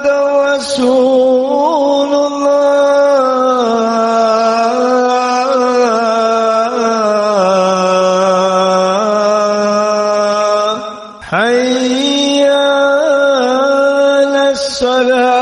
رسول الله. حي على الصلاة.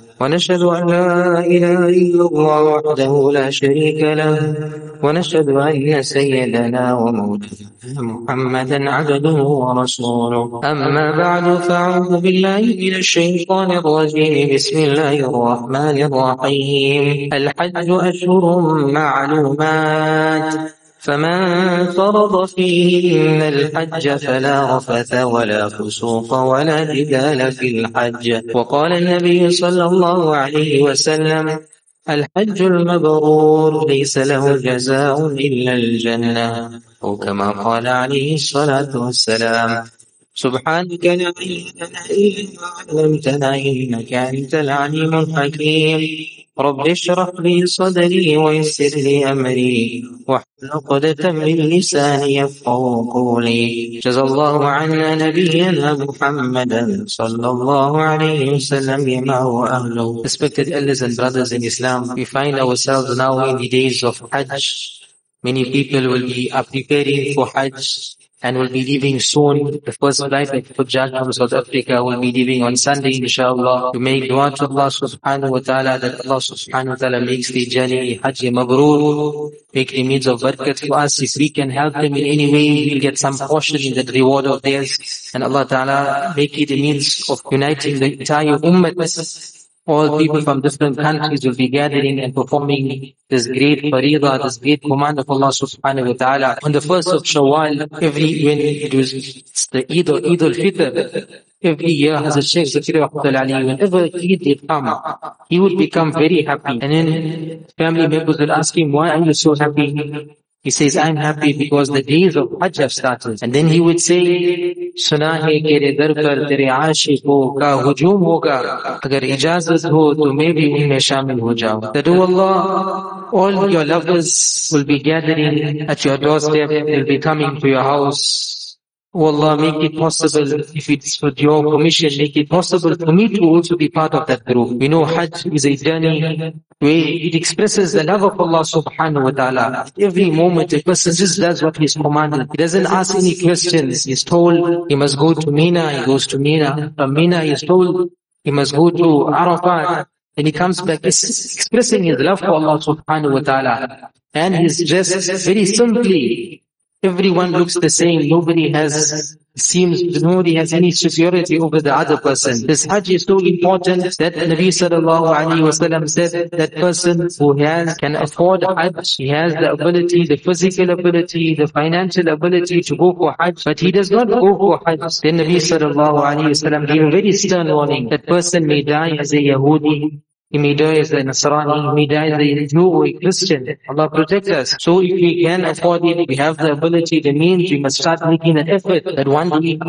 ونشهد أن لا إله إلا الله وحده لا شريك له ونشهد أن سيدنا ومولانا محمدا عبده ورسوله. أما بعد فأعوذ بالله من الشيطان الرجيم. بسم الله الرحمن الرحيم. الحج أشهر معلومات. فمن فرض فيهن الحج فلا رفث ولا فسوق ولا جدال في الحج وقال النبي صلى الله عليه وسلم الحج المبرور ليس له جزاء إلا الجنة أو كما قال عليه الصلاة والسلام سبحانك لا علم لنا إلا ما علمتنا إنك أنت العليم الحكيم رب اشرح لي صدري ويسر لي أمري واحلل عقدة من لساني يفقه قولي جزا الله عنا نبينا محمدا صلى الله عليه وسلم بما هو أهله Respected elders and brothers in Islam, we find ourselves now in the days of Hajj. Many people will be preparing for Hajj and will be leaving soon. The first flight of Hujjaj from South Africa will be leaving on Sunday, inshallah. To make dua to Allah subhanahu wa ta'ala that Allah subhanahu wa ta'ala makes the journey Hajj Mabrur, make the means of barakat for us. If we can help them in any way, we'll get some portion in that reward of theirs. And Allah ta'ala make it a means of uniting the entire ummah. All people from different countries will be gathering and performing this great faridah, this great command of Allah subhanahu wa ta'ala. On the first of Shawwal, every, when it was the Eid or Eid al-Fitr, every year Hazrat Shaykh Zakariya, whenever Eid did come, he would become very happy. And then family members would ask him, why are you so happy? He says, I'm happy because the days of Hajj have started. And then he would say, सुना है तेरे दर पर तेरे आशिकों का हुजूम होगा अगर इजाजत हो तो मैं भी उनमें शामिल हो जाऊं that oh Allah all your lovers will be gathering at your doorstep will be coming to your house Oh Allah, make it possible, if it's with your permission, make it possible for me to also be part of that group. We know Hajj is a journey where it expresses the love of Allah subhanahu wa ta'ala. Every moment a person just does what he is commanded. He doesn't ask any questions. He's told he must go to Mina, he goes to Mina. From Mina he is told he must go to Arafat. And he comes back expressing his love for Allah subhanahu wa ta'ala. And he's dressed very simply. Everyone looks the same. Nobody has, seems, nobody has any superiority over the other person. This Hajj is so important that Nabi sallallahu alayhi wasallam said that person who has, can afford Hajj, he has the ability, the physical ability, the financial ability to go for Hajj, but he does not go for Hajj. Then Nabi sallallahu alayhi wasallam gave a very stern warning. That person may die as a Yahudi, he may die as a Nasrani, he may die as a Jew a Christian. Allah protect us. So if we can afford it, we have the ability, the means, we must start making an effort that one day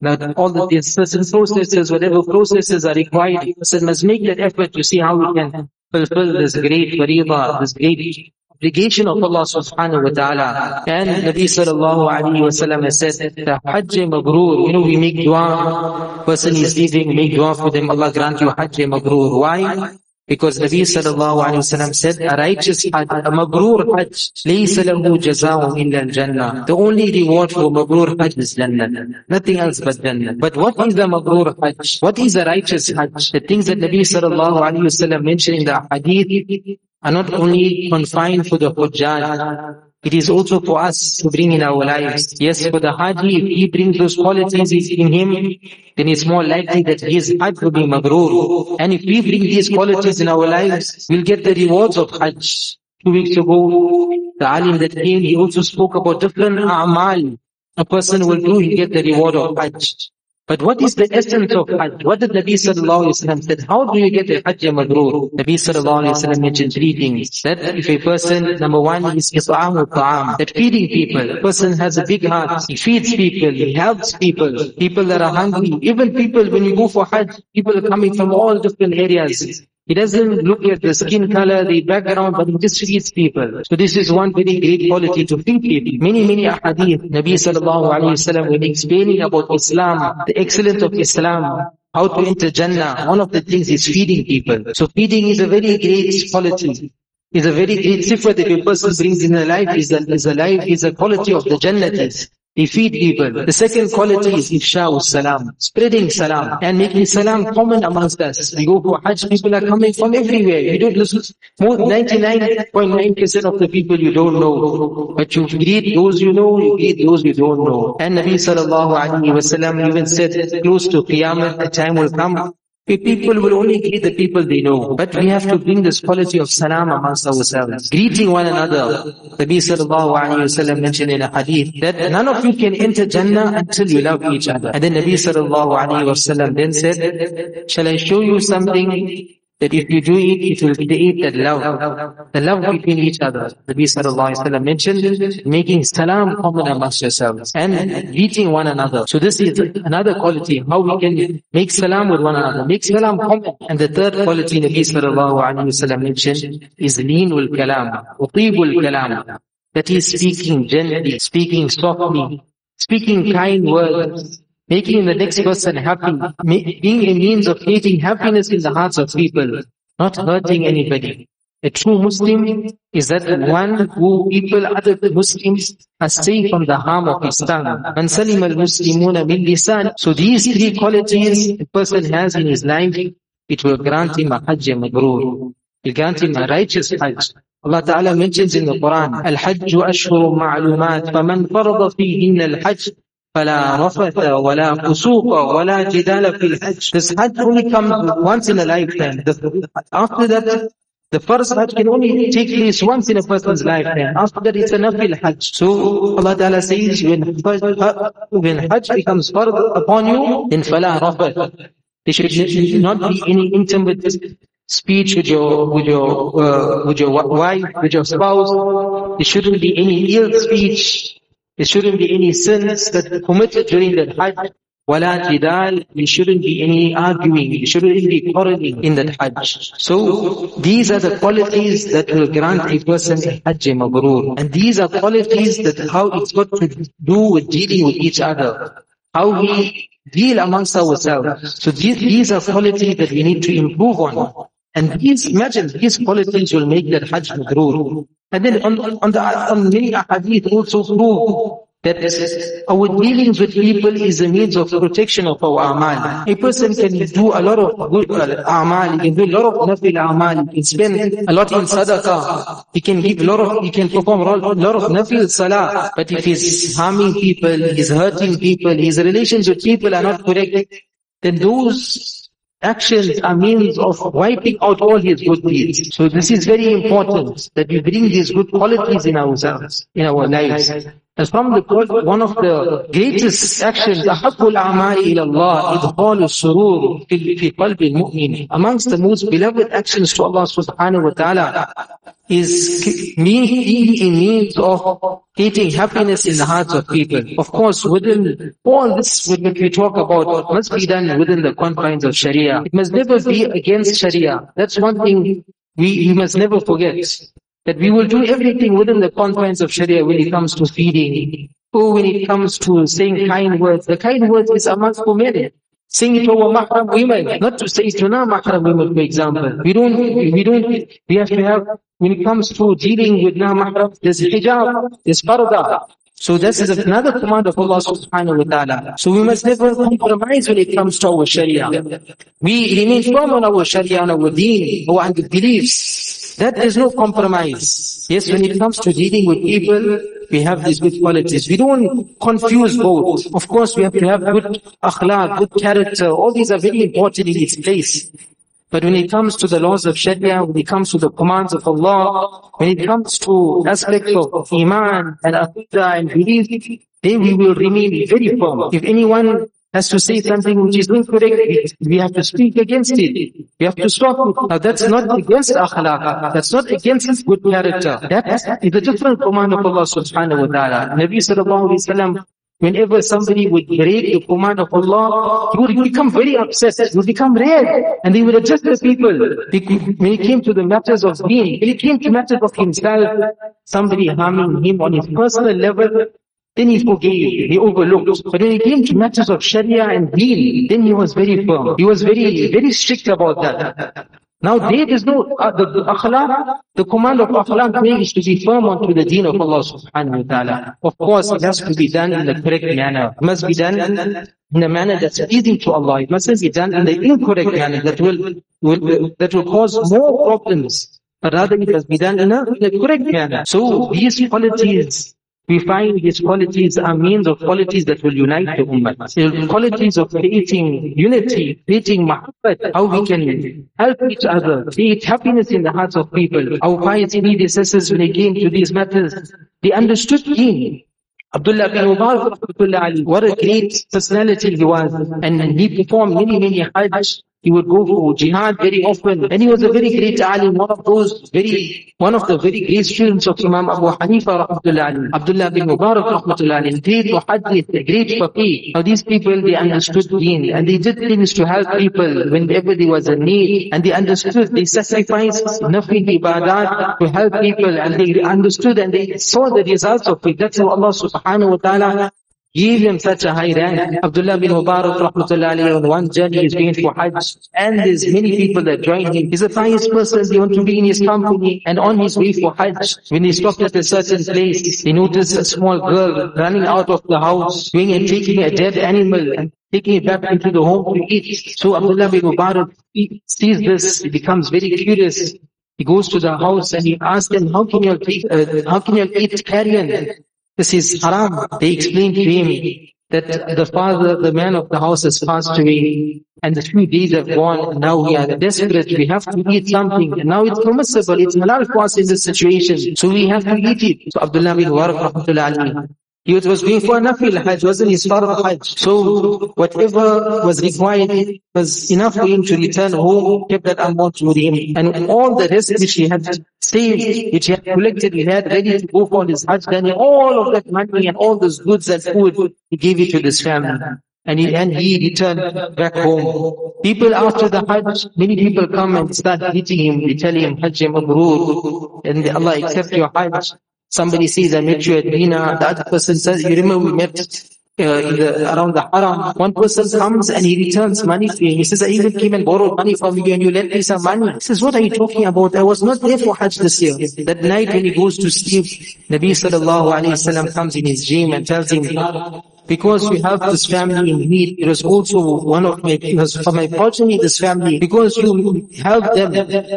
that all the certain processes, whatever processes are required, a person must make that effort to see how we can fulfill this great fariḍa, this great obligation of Allah subhanahu wa ta'ala. And Nabi sallallahu alayhi wa sallam has said, the hajj mabroor, you know, we make dua, person is leaving, make dua for them, Allah grant you hajj mabroor. Why? Because Nabi sallallahu alayhi wa sallam said, a righteous hajj, a mabroor hajj, laysa lahu jaza'un illa al-jannah. The only reward for mabroor hajj is jannah. Nothing else but jannah. But what is the mabroor hajj? What is a righteous hajj? The things that Nabi sallallahu alayhi wa sallam mentioned in the hadith are not only confined for the hujjaj, it is also for us to bring in our lives. Yes, for the Haji, if he brings those qualities in him, then it's more likely that his Hajj will be mabroor. And if we bring these qualities in our lives, we'll get the rewards of Hajj. Two weeks ago, the alim that came, he also spoke about different a'mal a person will do, he'll get the reward of Hajj. But what is the essence of Hajj? What did Nabi sallallahu alayhi wa sallam said? How do you get a Hajj mabroor? Nabi sallallahu alayhi wa sallam mentioned three things. That if a person, number one is is'amu ta'am, that feeding people. A person has a big heart. He feeds people. He helps people. People that are hungry. Even people, when you go for Hajj, people are coming from all different areas. He doesn't look at the skin color, the background, but he just feeds people. So this is one very great quality to feed people. Many, many ahadith, Nabi sallallahu alayhi wa sallam, when explaining about Islam, the excellence of Islam, how to enter Jannah, one of the things is feeding people. So feeding is a very great quality. Is a very great sifat that a person brings in a life, is a, is a life, is a quality of the Jannatis. They feed people. The second quality is ifsha'u salam, spreading salam and making salam common amongst us. We go for Hajj, people are coming from everywhere. You don't listen. More 99.9% of the people you don't know. But you greet those you know, you greet those you don't know. And Nabi sallallahu alayhi wa sallam even said, close to Qiyamah, a time will come People will only greet the people they know. But we have to bring this quality of salam amongst ourselves. Greeting one another. The Nabi sallallahu alayhi wa sallam mentioned in a hadith that none of you can enter Jannah until you love each other. And then Nabi sallallahu alayhi wa sallam then said, shall I show you something that if you do it, it will create that love, the love between each other. Nabi sallallahu alayhi wa sallam mentioned making salam common amongst yourselves and greeting one another. So this is another quality, how we can make salam with one another, make salam common. And the third quality Nabi sallallahu alayhi wa sallam mentioned is leenul kalam, utibul kalam. That is speaking gently, speaking softly, speaking kind words, making the next person happy, being a means of creating happiness in the hearts of people, not hurting anybody. A true Muslim is that one who people, other Muslims, are safe from the harm of his tongue. So these three qualities a person has in his life, it will grant him a hajj magroor. It will grant him a righteous hajj. Allah Ta'ala mentions in the Quran, Al-Hajj ashhur ma'lumat, faman farada fihinna al-hajj, فلا رفث ولا فسوق ولا جدال في الحج. This Hajj only comes once in a lifetime. The, after that, the first Hajj can only take place once in a person's lifetime. After that, it's a nafil Hajj. So Allah Ta'ala says, when, when Hajj becomes fard upon you, then فلا رفث. There should not be any intimate speech with your with your uh, with your wife, with your spouse. There shouldn't be any ill speech. There shouldn't be any sins that committed during that Hajj. وَلَا جِدَالٍ There shouldn't be any arguing. There shouldn't be quarreling in that Hajj. So, these are the qualities that will grant a person a Hajj Mabrur. And these are qualities that how it's got to do with dealing with each other. How we deal amongst ourselves. So these, these are qualities that we need to improve on. And these, imagine, these qualities will make that Hajj Mabrur. And then on, on the, on many hadith also prove that our dealings with people is a means of protection of our amal. A person can do a lot of good uh, amal, he can do a lot of nafil amal, he can spend a lot in sadaqah, he can give a lot of, he can perform a lot of nafil salah, but if he's harming people, he's hurting people, his relations with people are not correct, then those actions are means of wiping out all his good deeds. So this is very important that we bring these good qualities in ourselves, in our lives. As from the one of the greatest actions, أحب الأعمال إلى الله إدخال السرور في قلب المؤمن. Amongst the most beloved actions to Allah subhanahu wa ta'ala is being in means of creating happiness in the hearts of people. Of course, within all this what we talk about must be done within the confines of Sharia. It must never be against Sharia. That's one thing we, we must never forget. That we will do everything within the confines of Sharia when it comes to feeding, or when it comes to saying kind words. The kind words is amongst women. Saying it to our mahram women, not to say it to non-mahram women, for example. We don't, we don't, we have to have, when it comes to dealing with non-mahram, there's hijab, there's parda. So this is another command of Allah subhanahu wa ta'ala. So we must never compromise when it comes to our sharia. We remain firm on our sharia, on our deen, our beliefs. That is no compromise. Yes, when it comes to dealing with people, we have these good qualities. We don't confuse both. Of course, we have to have good akhlaq, good character. All these are very important in its place. But when it comes to the laws of Sharia, when it comes to the commands of Allah, when it comes to aspects of Iman and Aqidah and belief, then we will remain very firm. If anyone has to say something which is incorrect, we have to speak against it. We have to stop it. Now that's not against akhlaq. That's not against good character. That is a different command of Allah subhanahu wa ta'ala. Nabi sallallahu alayhi wa sallam Whenever somebody would break the command of Allah, he would become very upset, he would become red, and he would adjust the people. When it came to the matters of deen, when it came to matters of himself, somebody harming him on his personal level, then he forgave, he overlooked. But when it came to matters of Sharia and deen, then he was very firm. He was very, very strict about that. Now there is no, uh, the, the akhlaq, the command of akhlaq is to be firm onto the deen of Allah subhanahu wa ta'ala. Of course, it has to be done in the correct manner. It must be done in a manner that's pleasing to Allah. It mustn't be done in the incorrect manner that will, will that will cause more problems. But rather it must be done in a, in a correct manner. So these qualities we find these qualities are means of qualities that will unite the ummah. Qualities of creating unity, creating mahabbat, how we can help each other, create happiness in the hearts of people. Our pious predecessors, when they came to these matters, they understood deen. Abdullah bin Mubarak, what a great personality he was. And he performed many, many hajj he would go for jihad very often. And he was a very great alim, one of those very, one of the very great students of Imam Abu Hanifa rahmatullah Abdullah bin Mubarak rahmatullah alim, great muhaddith, great faqih. Now these people, they understood deen and they did things to help people whenever there was a need and they understood, they sacrificed nothing ibadat to help people and they understood and they saw the results of it. That's how Allah subhanahu wa ta'ala Give him such a high rank. Abdullah bin Mubarak rahmatullahi on one journey is going for Hajj and there's many people that join him. He's a pious person, they want to be in his company and on his way for Hajj, when he stopped at a certain place, he noticed a small girl running out of the house, going and taking a dead animal and taking it back into the home to eat. So Abdullah bin Mubarak sees this, he becomes very curious. He goes to the house and he asks them, how can you take, uh, how can you eat carrion? This is haram. They explained to him that the father, the man of the house has passed away and the few days have gone and now we are desperate. We have to eat something and now it's permissible. It's halal for us in this situation. So we have to eat it. So Abdullah bin Mubarak rahmatullah he was, going for nafil hajj, wasn't his father hajj. So whatever was required was enough for him to return home, kept that amount with him. And all the rest which he had saved, which he had collected, he had ready to go for his hajj, then all of that money and all those goods and food, he gave it to this family. and he, and he returned back home. People after the Hajj, many people come and start hitting him, they tell him, Hajj Mabrur, and Allah accept your Hajj. Somebody sees I met you at Mina. Other person says, you remember we met uh, the, around the haram. One person comes and he returns money to him. He says, I even came and borrowed money from you and you lent me some money. He says, what are you talking about? I was not there for Hajj this year. That night when he goes to sleep, Nabi sallallahu alayhi wasallam comes in his dream and tells him, because we have this family in need, It is also one of my, for my progeny, this family, because you help them,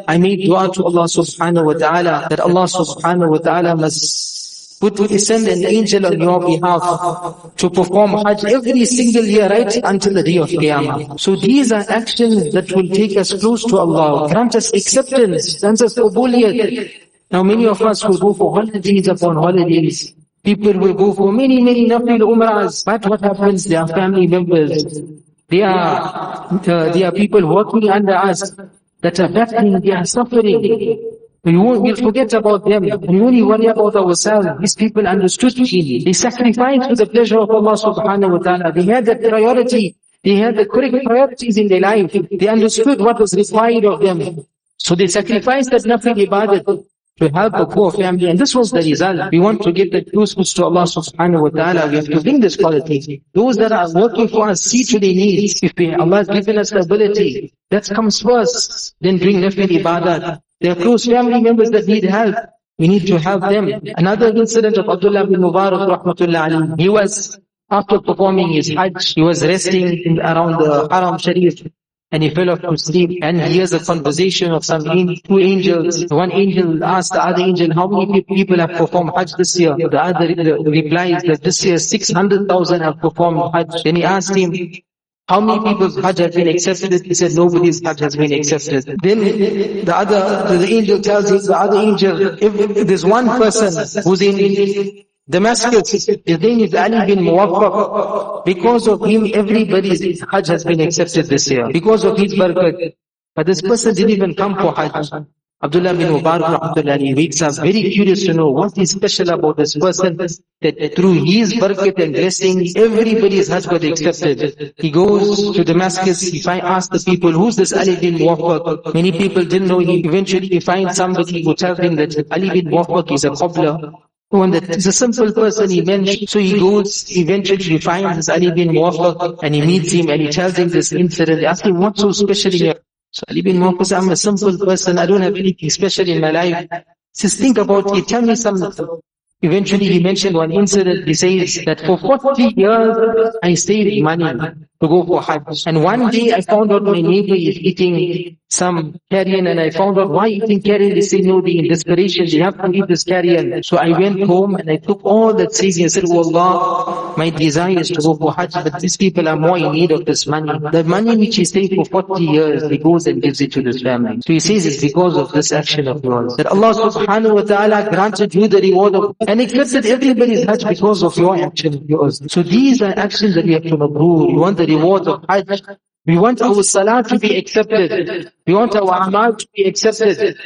I made dua to Allah subhanahu wa ta'ala, that Allah subhanahu wa ta'ala must put, send an angel on your behalf to perform Hajj every single year, right until the day of Qiyamah. So these are actions that will take us close to Allah, grant us acceptance, grant us qabuliyat. Now many of us will go for holidays upon holidays. People will go for many, many nafil umrahs. But what happens? They are family members. They are, uh, they are people working under us that are battling, they are suffering. We won't, we'll forget about them. We only worry about ourselves. These people understood me. They sacrificed for the pleasure of Allah subhanahu wa ta'ala. They had that priority. They had the correct priorities in their life. They understood what was required of them. So they sacrificed that nafil ibadat to help a poor family. And this was the result. We want to give the closeness to Allah subhanahu wa ta'ala. We have to bring this quality. Those that are working for us, see to their needs. If we, Allah has given us the ability, that comes first. Then bring nafil ibadat. There are close family members that need help. We need to help them. Another incident of Abdullah bin Mubarak rahmatullah. He was, after performing his Hajj, he was resting in, around the Haram Sharif and he fell off to sleep and he hears a conversation of some two angels. One angel asked the other angel, how many people have performed Hajj this year? The other replies that this year 600,000 have performed Hajj. Then he asked him, how many people's Hajj have been accepted? He said, nobody's Hajj has been accepted. Then the other, the angel tells him, the other angel, if, if there's one person who's in Damascus, name is Ali bin Muwaffaq. Because of him, everybody's Hajj has been accepted this year. Because of his barakat. But this person didn't even come for Hajj. Abdullah bin Mubarak rahmatullahi wakes up very curious to know what is special about this person that through his barakat and blessing, everybody's Hajj got accepted. He goes to Damascus, he find, asks the people, who's this Ali bin Muwaffaq? Many people didn't know him. Eventually finds somebody who tells him that Ali bin Muwaffaq is a cobbler. That is a simple person, he mentioned, so he goes, eventually he finds Ali bin and he meets him and he tells him this incident. They ask him, what's so special in your So Ali bin Muwaffaq says, I'm a simple person, I don't have anything special in my life. He says, think about it, tell me something. Eventually he mentioned one incident, he says that for 40 years I saved money to go for Hajj. And one day I found out my neighbor is eating some carrion and I found out why eating carrion. They say no, they in desperation, they have to eat this carrion. So I went home and I took all that savings and said, oh Allah, my desire is to go for Hajj, but these people are more in need of this money. The money which he saved for 40 years, he goes and gives it to this family. So he says it's because of this action of yours. That Allah subhanahu wa ta'ala granted you the reward of, and accepted everybody's Hajj because of your action of yours. So these are actions that we have to approve. We want the reward of Hajj. We want our salah to be accepted. We want our amal to be accepted.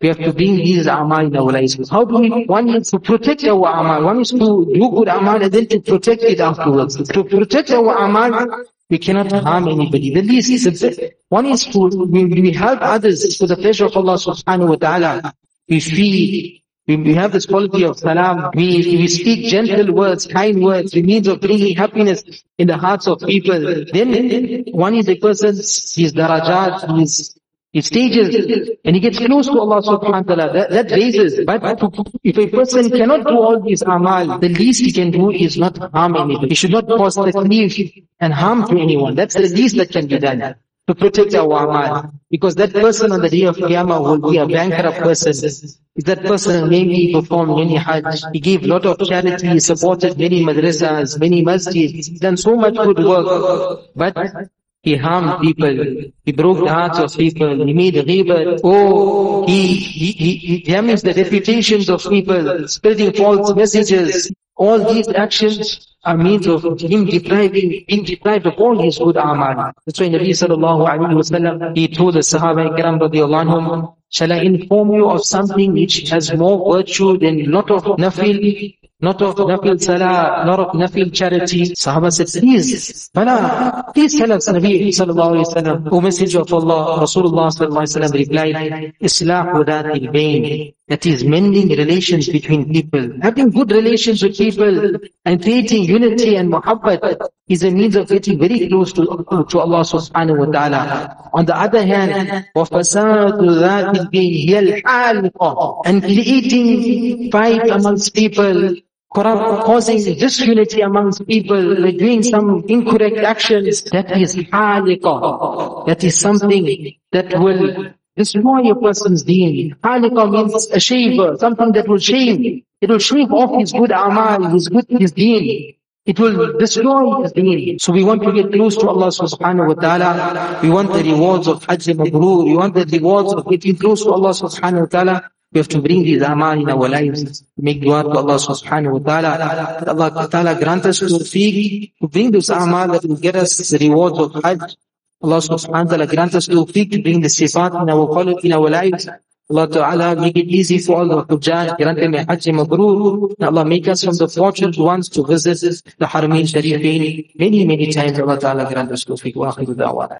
We have to bring these amal in our lives. How do we? One is to protect our amal. One is to do good amal and then to protect it afterwards. To protect our amal, we cannot harm anybody. The least is one is to we, we help others for the pleasure of Allah subhanahu wa ta'ala. We feed, we, we have this quality of salam. We, we speak gentle words, kind words, the means of bringing happiness in the hearts of people. Then one is a person's, his darajat, his, his stages, and he gets close to Allah subhanahu wa ta'ala. That, that raises. But if a person cannot do all these amal, the least he can do is not harm anybody. He should not cause taklif and harm to anyone. That's the least that can be done to protect our amal. Because that person on the day of Qiyamah will be a bankrupt person. If that person maybe performed many hajj, he gave lot of charity, he supported many madrasas, many masjids, done so much good work. But he harmed people. He broke the hearts of people. He made ghibat. Oh, he, he, he, he damaged the reputations of people, spreading false messages. All these actions are means of him depriving, being deprived of all his good amal. That's why Nabi sallallahu alayhi wa sallam, he told the Sahaba ikram radiallahu anhum, shall I inform you of something which has more virtue than lot of nafil? not of nafil salah, not of nafil charity. Sahaba said, please, Bala, please tell us, Nabi sallallahu alayhi wa sallam, O Messenger of Allah, Rasulullah sallallahu alayhi wa sallam replied, Islah that bain That is mending relations between people. Having good relations with people and creating unity and muhabbat is a means of getting very close to, to Allah subhanahu wa ta'ala. On the other hand, وَفَسَادُ ذَاتِ الْبِينِ هِيَ الْحَالِقَةِ And creating fight amongst people, corrupt, causing disunity amongst people, like doing some incorrect actions, that is haliqa. That is something that will destroy a person's deen. Haliqa means a shaver, something that will shave. It will shave off his good amal, his good, his deen. It will destroy his deen. So we want to get close to Allah subhanahu wa ta'ala. We want the rewards of Hajj Mabrur. We want the rewards of getting close to Allah subhanahu wa ta'ala. We have to bring these amal in our lives. Make dua to Allah subhanahu wa ta'ala. That Allah ta'ala grant us tawfiq to bring those amal that will get us the rewards of Hajj. Allah subhanahu wa ta'ala grant us tawfiq to bring the sifat in our quality, in our lives. Allah Ta'ala make it easy for all the Hujjaj, grant them a Hajj Mabrur. Allah make us from the fortunate ones to visit the Haramain Sharifin many, many times. Allah Ta'ala grant us tawfiq wa akhiru da'wana.